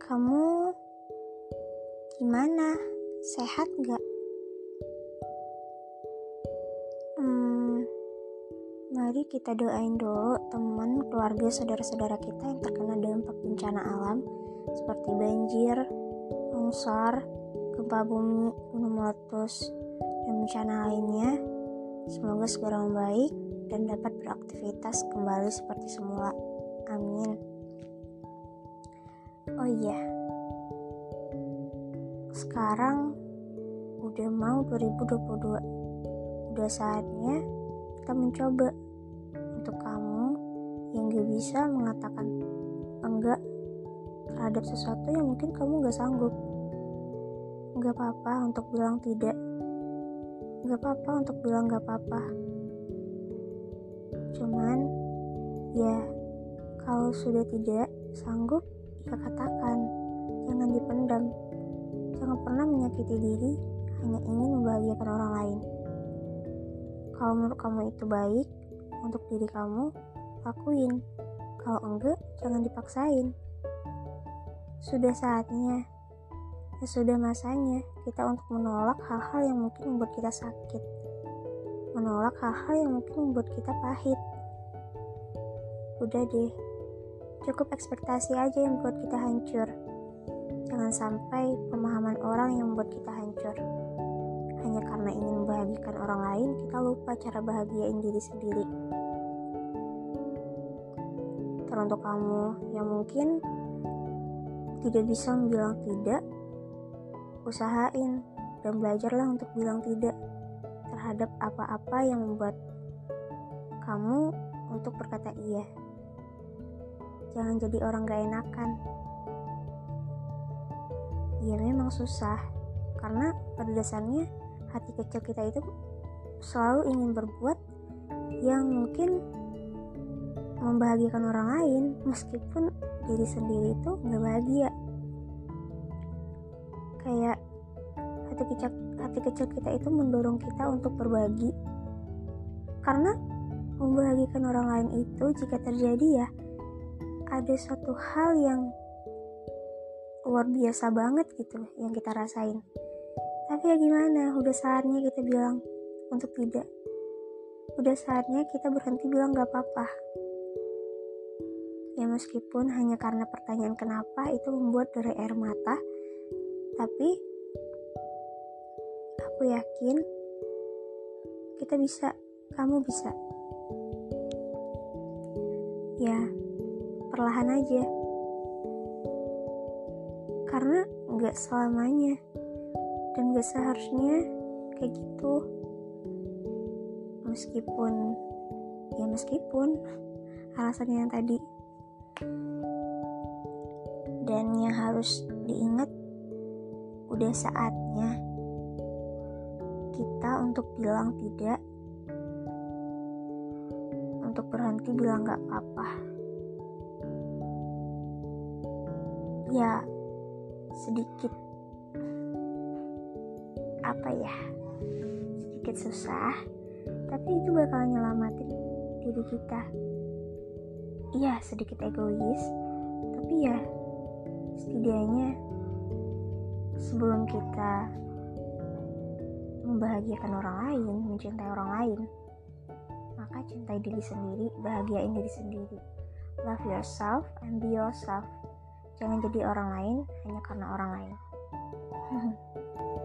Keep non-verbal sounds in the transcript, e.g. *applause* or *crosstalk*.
Kamu gimana? Sehat gak? Hmm, mari kita doain dulu teman, keluarga, saudara-saudara kita yang terkena dampak bencana alam seperti banjir, longsor, gempa bumi, gunung meletus, dan bencana lainnya. Semoga segera membaik dan dapat beraktivitas kembali seperti semula. Amin. Oh iya, sekarang udah mau 2022. Udah saatnya kita mencoba untuk kamu yang gak bisa mengatakan enggak terhadap sesuatu yang mungkin kamu gak sanggup. Gak apa-apa untuk bilang tidak. Gak apa-apa untuk bilang gak apa-apa. Cuman, ya, kalau sudah tidak sanggup, ya katakan. Jangan dipendam. Jangan pernah menyakiti diri hanya ingin membahagiakan orang lain. Kalau menurut kamu itu baik untuk diri kamu, lakuin. Kalau enggak, jangan dipaksain. Sudah saatnya, ya sudah masanya kita untuk menolak hal-hal yang mungkin membuat kita sakit. Menolak hal-hal yang mungkin membuat kita pahit. Udah deh, cukup ekspektasi aja yang membuat kita hancur. Jangan sampai pemahaman orang yang membuat kita hancur. Hanya karena ingin membahagiakan orang lain, kita lupa cara bahagiain diri sendiri. Teruntuk kamu yang mungkin tidak bisa bilang tidak, usahain dan belajarlah untuk bilang tidak terhadap apa-apa yang membuat kamu untuk berkata iya. Jangan jadi orang gak enakan. Ya memang susah, karena pada dasarnya hati kecil kita itu selalu ingin berbuat yang mungkin membahagiakan orang lain meskipun diri sendiri itu nggak bahagia. Kayak hati kecil hati kecil kita itu mendorong kita untuk berbagi. Karena membahagiakan orang lain itu jika terjadi ya ada suatu hal yang luar biasa banget gitu yang kita rasain. Tapi ya gimana? Udah saatnya kita bilang untuk tidak. Udah saatnya kita berhenti bilang gak apa-apa. Ya meskipun hanya karena pertanyaan kenapa itu membuat dari air mata. Tapi aku yakin kita bisa kamu bisa. Ya perlahan aja. Karena nggak selamanya dan gak seharusnya kayak gitu. Meskipun ya meskipun *laughs* alasannya yang tadi. Dan yang harus diingat udah saatnya kita untuk bilang tidak. Untuk berhenti bilang gak apa-apa ya sedikit. Apa ya? Sedikit susah. Tapi itu bakal nyelamatin diri kita. Iya sedikit egois. Tapi ya setidaknya sebelum kita membahagiakan orang lain mencintai orang lain maka cintai diri sendiri bahagiain diri sendiri. Love yourself and be yourself Jangan jadi orang lain hanya karena orang lain. *laughs*